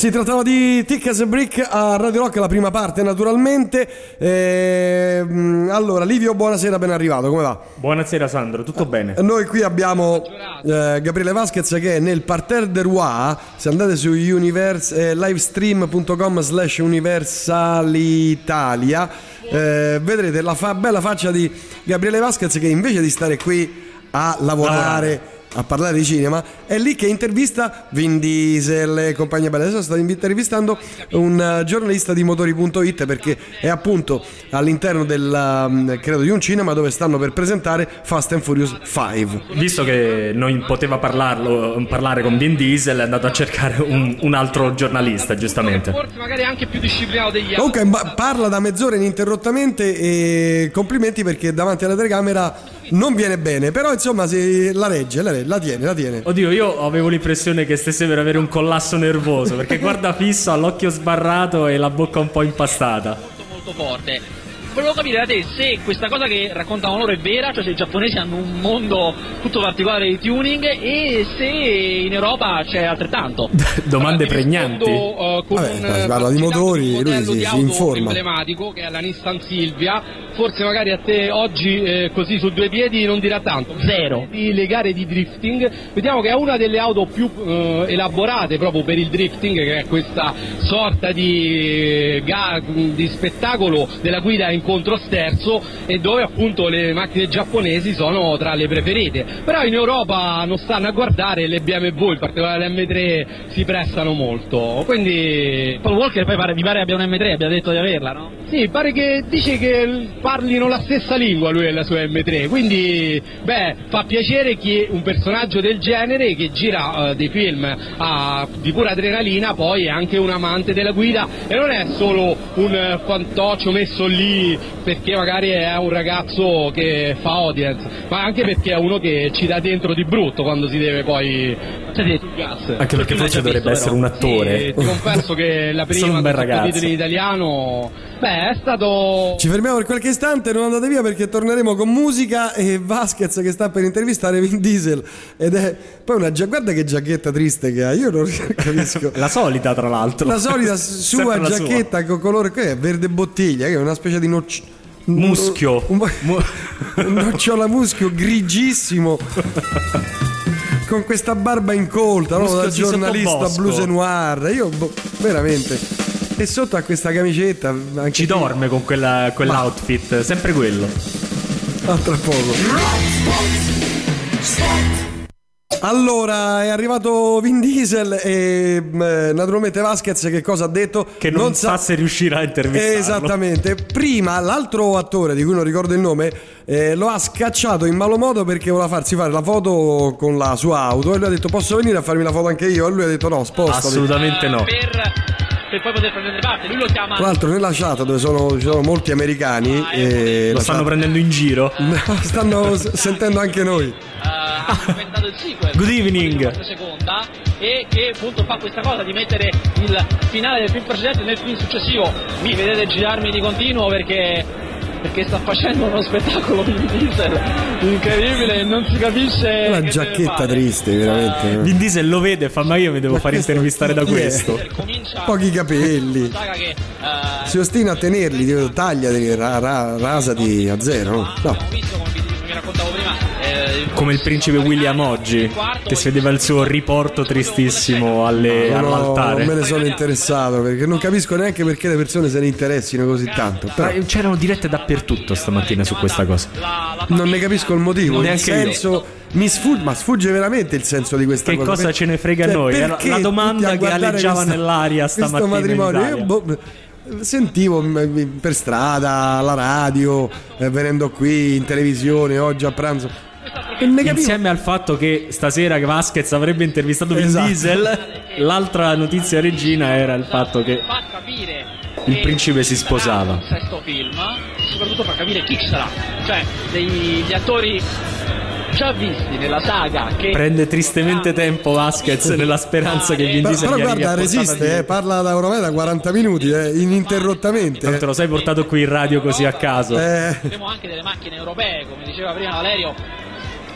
Si trattava di Tick as a Brick a Radio Rock, la prima parte naturalmente. Eh, allora, Livio, buonasera, ben arrivato, come va? Buonasera Sandro, tutto bene? Noi qui abbiamo eh, Gabriele Vasquez che è nel Parterre de Roi, se andate su universe, eh, livestream.com slash universalitalia, eh, vedrete la fa- bella faccia di Gabriele Vasquez che invece di stare qui a lavorare. lavorare a parlare di cinema, è lì che intervista Vin Diesel e compagnia bella. Adesso sto intervistando un eh, giornalista di motori.it perché è appunto all'interno del, mm, credo, di un cinema dove stanno per presentare Fast and Furious 5. Visto che non poteva parlarlo, parlare con Vin Diesel, è andato a cercare un, un altro giornalista, giustamente. Forse magari anche più disciplinato degli altri. Ok, parla da mezz'ora ininterrottamente e complimenti perché davanti alla telecamera non viene bene, però insomma si, la regge, la, regge, la tiene, la tiene. Oddio, io avevo l'impressione che stesse per avere un collasso nervoso, perché guarda fisso, ha l'occhio sbarrato e la bocca un po' impastata. Molto molto forte volevo capire da te se questa cosa che raccontano loro è vera, cioè se i giapponesi hanno un mondo tutto particolare di tuning e se in Europa c'è altrettanto. Domande pregnanti. Uh, con Vabbè, un, parla di motori, lui si, si informa. emblematico che è la Nissan Silvia, forse magari a te oggi eh, così su due piedi non dirà tanto. Zero. Di le gare di drifting, vediamo che è una delle auto più eh, elaborate proprio per il drifting, che è questa sorta di, di spettacolo della guida in incontro sterzo e dove appunto le macchine giapponesi sono tra le preferite. Però in Europa non stanno a guardare le BMW, in particolare le M3 si prestano molto. Quindi Paul Walker poi pare, mi pare abbia un M3, abbia detto di averla, no? Sì, pare che dice che parlino la stessa lingua lui e la sua M3, quindi beh, fa piacere che un personaggio del genere che gira uh, dei film uh, di pura adrenalina poi è anche un amante della guida e non è solo un uh, fantoccio messo lì perché magari è un ragazzo che fa audience, ma anche perché è uno che ci dà dentro di brutto quando si deve poi. Anche perché forse dovrebbe essere un attore. Sì, ti confesso che la prima un bel ragazzo. in italiano Beh, è stato. Ci fermiamo per qualche istante, non andate via perché torneremo con musica e Vasquez che sta per intervistare Vin Diesel. Ed è poi una gia... guarda che giacchetta triste che ha, io non capisco. la solita, tra l'altro. La solita sua giacchetta sua. con colore che è verde bottiglia, che è una specie di nocci... muschio. Un, un, un nocciola muschio grigissimo. Con questa barba incolta, no? da giornalista blues e noir. Io boh, veramente e sotto a questa camicetta anche ci qui. dorme con quella, quell'outfit, Ma... sempre quello. A tra poco. Allora, è arrivato Vin Diesel e eh, naturalmente Vasquez che cosa ha detto? Che non, non sa se riuscirà a intervistarlo. Esattamente. Prima l'altro attore di cui non ricordo il nome eh, lo ha scacciato in malo modo perché voleva farsi fare la foto con la sua auto e lui ha detto posso venire a farmi la foto anche io? E lui ha detto no, sposta. Assolutamente no. Per per poi poter prendere parte. Lui lo chiama. Tra l'altro, nella chat dove sono, ci sono molti americani. Ah, e lo stanno chat... prendendo in giro. stanno sentendo anche noi. Uh, ha commentato il sequel. Good evening. Seconda, e che appunto fa questa cosa di mettere il finale del film precedente nel film successivo. Mi vedete girarmi di continuo perché perché sta facendo uno spettacolo Vin Diesel incredibile non si capisce una giacchetta triste veramente. Vin Diesel lo vede e fa ma io mi devo ma fare intervistare da questo pochi capelli. che, uh... si ostina a tenerli ra, ra, rasati a zero. no, come il principe William oggi, che si vedeva il suo riporto tristissimo alle, no, all'altare. Non me ne sono interessato perché non capisco neanche perché le persone se ne interessino così tanto. Però... C'erano dirette dappertutto stamattina su questa cosa. Non ne capisco il motivo. Neanche il senso. Io. Mi sfugge, ma sfugge veramente il senso di questa che cosa. Che cosa ce ne frega cioè, a noi? Era la domanda che aleggiava questa, nell'aria stamattina. Questo matrimonio. Io, boh, sentivo per strada, alla radio, eh, venendo qui in televisione oggi a pranzo Insieme al fatto che stasera Vasquez avrebbe intervistato Vin esatto. Diesel, l'altra notizia regina era il fatto che il principe si sposava. Sesto film, soprattutto fa capire chi sarà, cioè degli attori già visti nella saga che prende tristemente tempo Vasquez nella speranza che Vin Diesel però, però guarda resiste eh, parla da ormai da 40 minuti eh, ininterrottamente. Non te lo sei portato qui in radio così a caso. Eh. abbiamo anche delle macchine europee come diceva prima Valerio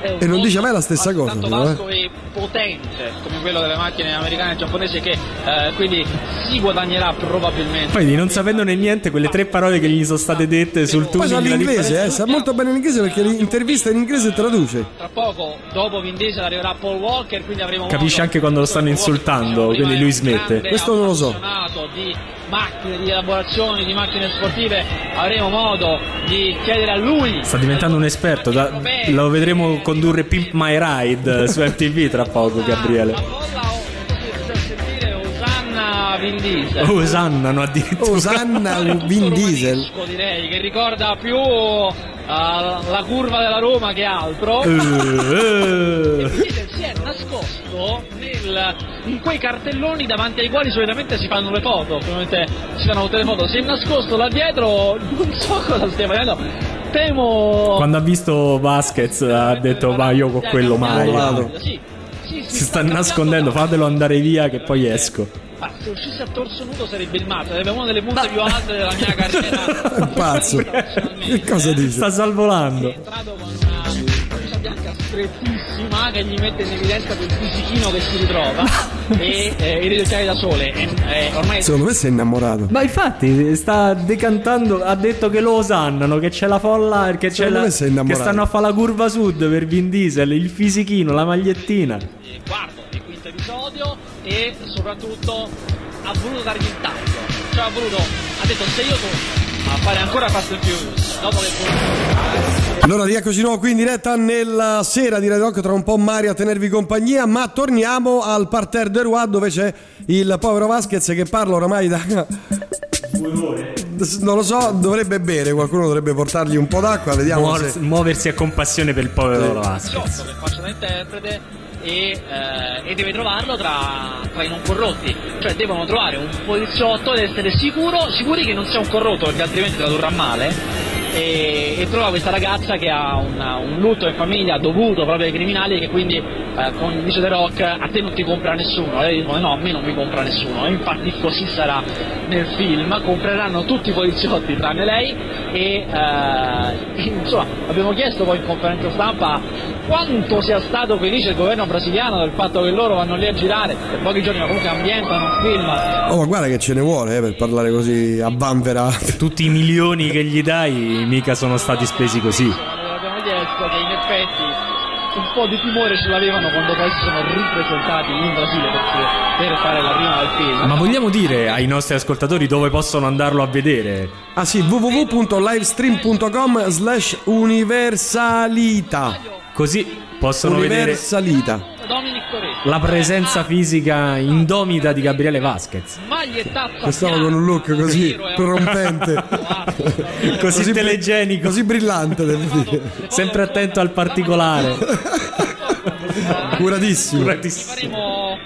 E non dice mai la stessa cosa, però, eh. potente come quello delle macchine americane e giapponesi che eh, quindi si guadagnerà probabilmente. Poi non sapendone niente, quelle tre parole che gli sono state dette sul tuning sa l'inglese, eh, sa molto bene l'inglese perché l'intervista in inglese traduce. Tra poco, dopo Vin Diesel arriverà Paul Walker, quindi avremo Capisce anche quando lo stanno insultando, quindi lui smette. Questo non lo so. di macchine, di elaborazioni, di macchine sportive, avremo modo di chiedere a lui Sta diventando un esperto, da- lo vedremo condurre Pimp My Ride su MTV tra poco, Gabriele. La folla o per sentire Osanna Vin Diesel. Osannano addirittura. Osanna Vin Diesel. Direi che ricorda più eh, la curva della Roma che altro. Eh, eh. Diesel si è nascosto nel- in quei cartelloni davanti ai quali solitamente si fanno le foto, ovviamente si fanno tutte le foto, si è nascosto là dietro, non so cosa stia facendo, temo... Quando ha visto Vasquez ha detto ma io con quello mai. Sì, sì, Si sta nascondendo, fatelo andare via che poi esco. Ah, se uscisse a torso nudo sarebbe il matto, sarebbe una delle punte più alte della mia carriera. È pazzo. Che cosa dice? Sta salvolando. È entrato con una camicia bianca strettissima che gli mette in evidenza quel fisichino che si ritrova e eh, i ridocchiali da sole. E, eh, ormai Secondo me si è innamorato. Ma infatti sta decantando, ha detto che lo osannano, che c'è la folla, che, c'è la, che stanno a fare la curva sud per Vin Diesel, il fisichino, la magliettina. e episodio e soprattutto ha voluto dargli il taglio. Cioè ha voluto, ha detto se io torno a fare ancora Fast and Furious dopo che Allora rieccoci di nuovo qui in diretta nella sera di Radio Rock tra un po' Mario a tenervi compagnia, ma torniamo al parterre de Roi dove c'è il povero Vasquez che parla oramai da... Non lo so, dovrebbe bere, qualcuno dovrebbe portargli un po' d'acqua, vediamo Muor- se... muoversi a compassione per il povero Vasquez. poliziotto che faccia da interprete e, eh, e deve trovarlo tra, tra i non corrotti. Cioè devono trovare un poliziotto ed essere sicuro, sicuri che non sia un corrotto perché altrimenti tradurrà male. E, e trova questa ragazza che ha una- un lutto in famiglia dovuto proprio ai criminali che quindi eh, con dice The Rock a te non ti compra nessuno lei dice no a me non mi compra nessuno e infatti così sarà nel film compreranno tutti i poliziotti tranne lei e eh, insomma abbiamo chiesto poi in conferenza stampa quanto sia stato felice il governo brasiliano del fatto che loro vanno lì a girare per pochi giorni ma comunque ambientano un film Oh ma guarda che ce ne vuole eh, per parlare così a vanvera. Tutti i milioni che gli dai mica sono stati spesi così. abbiamo chiesto che in effetti un po' di timore ce l'avevano quando poi si sono ripresentati in Brasile per, per fare la prima del film Ma vogliamo dire ai nostri ascoltatori dove possono andarlo a vedere? Ah sì, www.livestream.com slash universalita. Così possono vedere Universalita. Dominic la presenza fisica indomita di Gabriele Vasquez. Quest'uomo bianca, con un look così un- prorompente. Così, bri- telegenico, Così brillante, devo dire. sempre attento al particolare. Curatissimo. Curatissimo.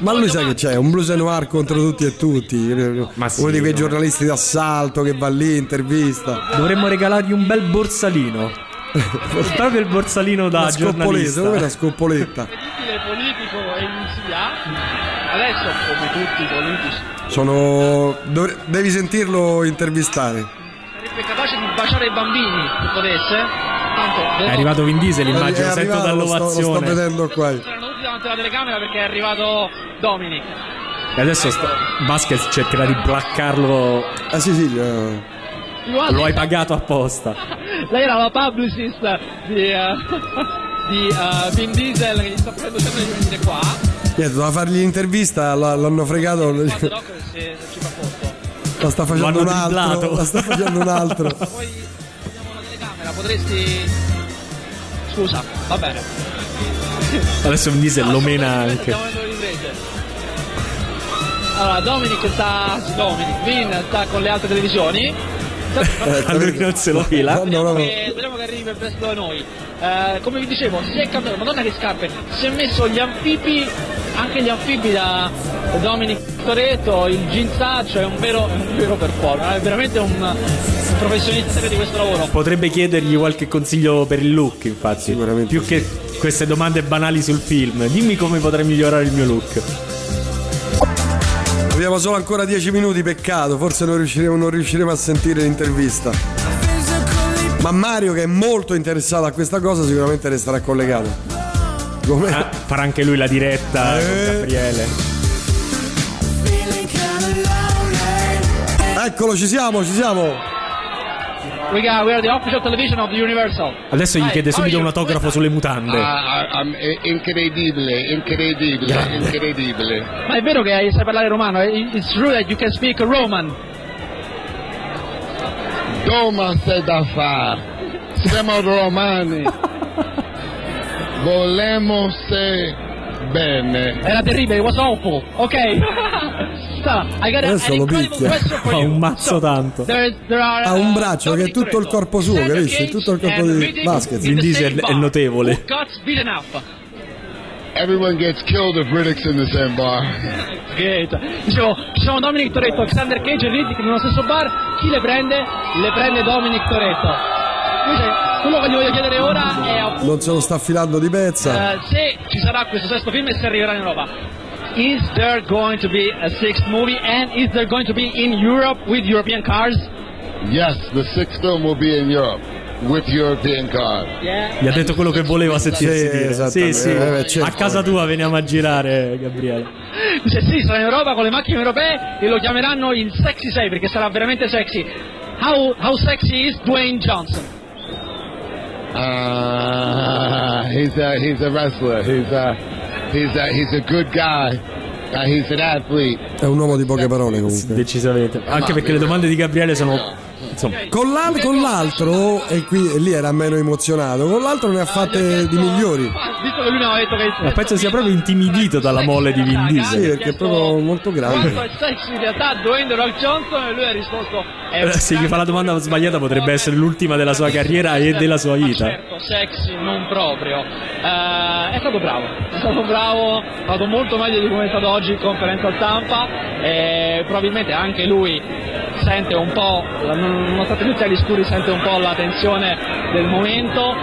Ma lui sa che c'è, un blues noir contro tutti e tutti. Ma sì, Uno di quei giornalisti d'assalto che va lì, intervista. Dovremmo regalargli un bel borsalino. Proprio il borsalino da La giornalista. come la scoppoletta. credibile politico e insia adesso come tutti i politici Sono. dovre- devi sentirlo intervistare. sarebbe capace di baciare i bambini se potesse tanto È arrivato Vin Diesel, immagino, È sento arrivato, lo sto, lo sto dall'ovazione. vedendo qua. erano tutti davanti alla telecamera perché è arrivato Dominic E adesso sta- Vasquez cercherà di placcarlo. Ah sì sì. eh. Lo hai pagato apposta. lei era la publicist di, eh, di eh, Vin Diesel che gli sta facendo sempre di venire qua Niente, doveva fargli l'intervista, l'hanno fregato. Doc se, se ci fa posto La sta facendo un altro. La sta facendo un altro. poi vediamo la telecamera potresti scusa va bene Adesso Vin Diesel lo mena anche. Allora, Dominic sta. Dominic, Vin sta con le altre televisioni. A lui non se lo fila. No, no, no. Che- Speriamo che arrivi per presto da noi. Eh, come vi dicevo, si è cambiato, madonna che scarpe, si è messo gli anfibi, anche gli anfibi da Dominic Toretto, il jeansaccio, è un vero, è un vero performer, è veramente un, un professionista di questo lavoro. Potrebbe chiedergli qualche consiglio per il look, infatti. Sicuramente Più sì. che queste domande banali sul film. Dimmi come potrei migliorare il mio look. Abbiamo solo ancora 10 minuti, peccato. Forse non riusciremo, non riusciremo a sentire l'intervista. Ma Mario, che è molto interessato a questa cosa, sicuramente resterà collegato. Come? Ah, farà anche lui la diretta Eh. con Gabriele. Eccolo, ci siamo, ci siamo. We, got, we are the official television of the Universal. Adesso gli Hi, chiede subito are un autografo sulle mutande. Ah, ah, eh, incredibile, incredibile, incredibile. Ma è vero che sai parlare romano? It- It's true that you can speak Roman. Doma sei da far. Siamo romani. Volemo se bene. Era terribile, was awful. Ok. so, I got a, Adesso lo picchia. you. un mazzo tanto. there- there are, Ha un braccio che è tutto il corpo suo, capisci? Tutto il corpo di Diesel same è notevole. Everyone gets killed if Riddick's in the same bar. Great. Dicevo, ci sono Dominic Toretto, Alexander Cage e Riddick nello stesso bar. Chi le prende? Le prende Dominic Toretto. Invece, quello che gli voglio chiedere ora è appunto Non se lo sta filando di pezza. eh, se ci sarà questo sesto film e se arriverà in Europa. Is there going to be a sixth movie and is there going to be in Europe with European cars? Yes, the sixth film will be in Europe with European cars. Yeah. Gli ha detto quello che voleva sentirsi Sì, dire. Sì, sì. Eh, certo. A casa tua veniamo a girare, Gabriele. Dice sì, sarà in Europa con le macchine europee e lo chiameranno il Sexy 6 perché sarà veramente sexy. How, how sexy is Dwayne Johnson? Uh, he's a he's a wrestler. He's a he's a he's a good guy. Uh, he's an athlete. È un uomo di poche parole comunque. Decisamente. Anche perché le domande di Gabriele sono. Insomma, Con, l'al- con l'altro, e qui e lì era meno emozionato, con l'altro ne ha fatte di migliori. Visto che lui mi aveva detto che ma penso sia proprio intimidito dalla mole di Vin Sì, Diesel. perché è proprio molto grande. Quanto è sexy in realtà Dwayne Rock Johnson e lui ha risposto Eh, Se gli fa la domanda sbagliata potrebbe essere l'ultima della sua carriera e della sua vita. Certo, sexy, non proprio. Eh, è stato bravo, è stato bravo, è stato molto meglio di come è stato oggi in conferenza stampa. E probabilmente anche lui sente un po', nonostante tutti agli scuri, sente un po' la tensione del momento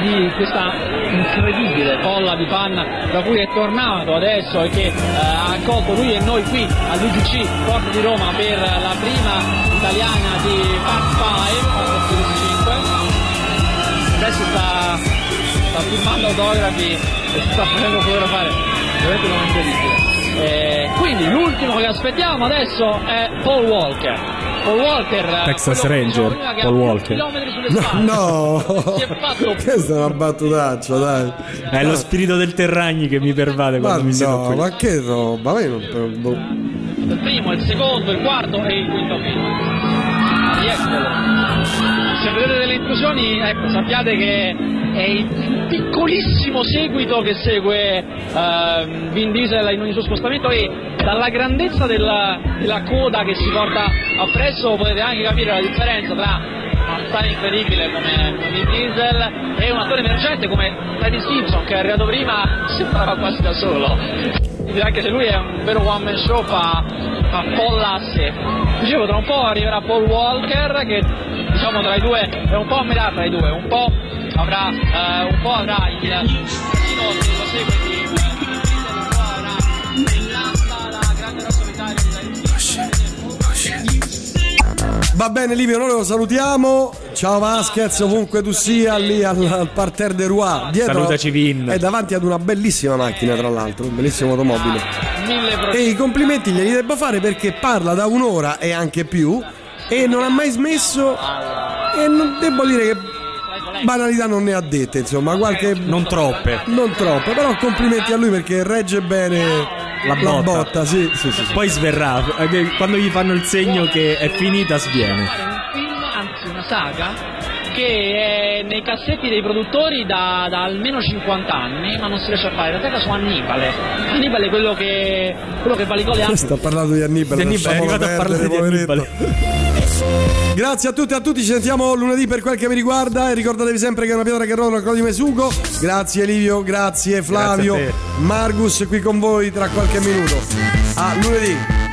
di questa incredibile folla di fan da cui è tornato adesso e che eh, ha accolto lui e noi qui all'UGC Porto di Roma per la prima italiana di Fast 5 Fast and Furious 5 adesso sta, sta firmando autografi e sta facendo fotografare veramente un incredibile Eh, quindi l'ultimo che aspettiamo adesso è Paul Walker Paul Walker eh, Texas Ranger, ha Paul Walker. spalle. No, si è fatto questa è una battutaccia, dai. È lo spirito del Terragni che mi pervade Ma quando mi siedo no, qui. ma che roba? Ma io non. boh. il primo, il secondo, il quarto e il quinto film. Rieccolo. Se vedete delle intrusioni, ecco, sappiate che è il piccolissimo seguito che segue ehm, Vin Diesel in ogni suo spostamento e dalla grandezza della, della coda che si porta appresso potete anche capire la differenza tra un attore incredibile come Vin Diesel e un attore emergente come Teddy Simpson che è arrivato prima sembrava quasi da solo. Anche se lui è un vero one man show fa, fa folla a sé dicevo tra un po' arriverà Paul Walker che diciamo tra i due è un po' a metà tra i due un po' avrà eh, un po' avrà il casino che lo segue di un po' avrà nell'amba la grande rossa d'Italia Va bene, Livio, noi lo salutiamo. Ciao Vasquez, ovunque tu sia, lì al, al parterre de Roi. Dietro Salutaci, Vin. È davanti ad una bellissima macchina, tra l'altro, un bellissimo automobile. mille E i complimenti glieli devo fare perché parla da un'ora e anche più e non ha mai smesso e non, devo dire che banalità non ne ha dette, insomma, qualche Non troppe. non troppe, però complimenti a lui perché regge bene La botta. sì, sì, sì, sì. Poi sverrà. eh, Quando gli fanno il segno che è finita, sviene. un film, anzi una saga, che è nei cassetti dei produttori da, da almeno 50 anni, ma non si riesce a fare. La saga su Annibale. Annibale è quello che, quello che valicò le altre. Sta parlando di Annibale, Di Annibale, è arrivato a parlare di Annibale. Grazie a tutti e a tutti, ci sentiamo lunedì per quel che mi riguarda e ricordatevi sempre che è una pietra che rotola di Mesugo. Grazie Livio, grazie Flavio, Grazie. Margus qui con voi tra qualche minuto. A lunedì.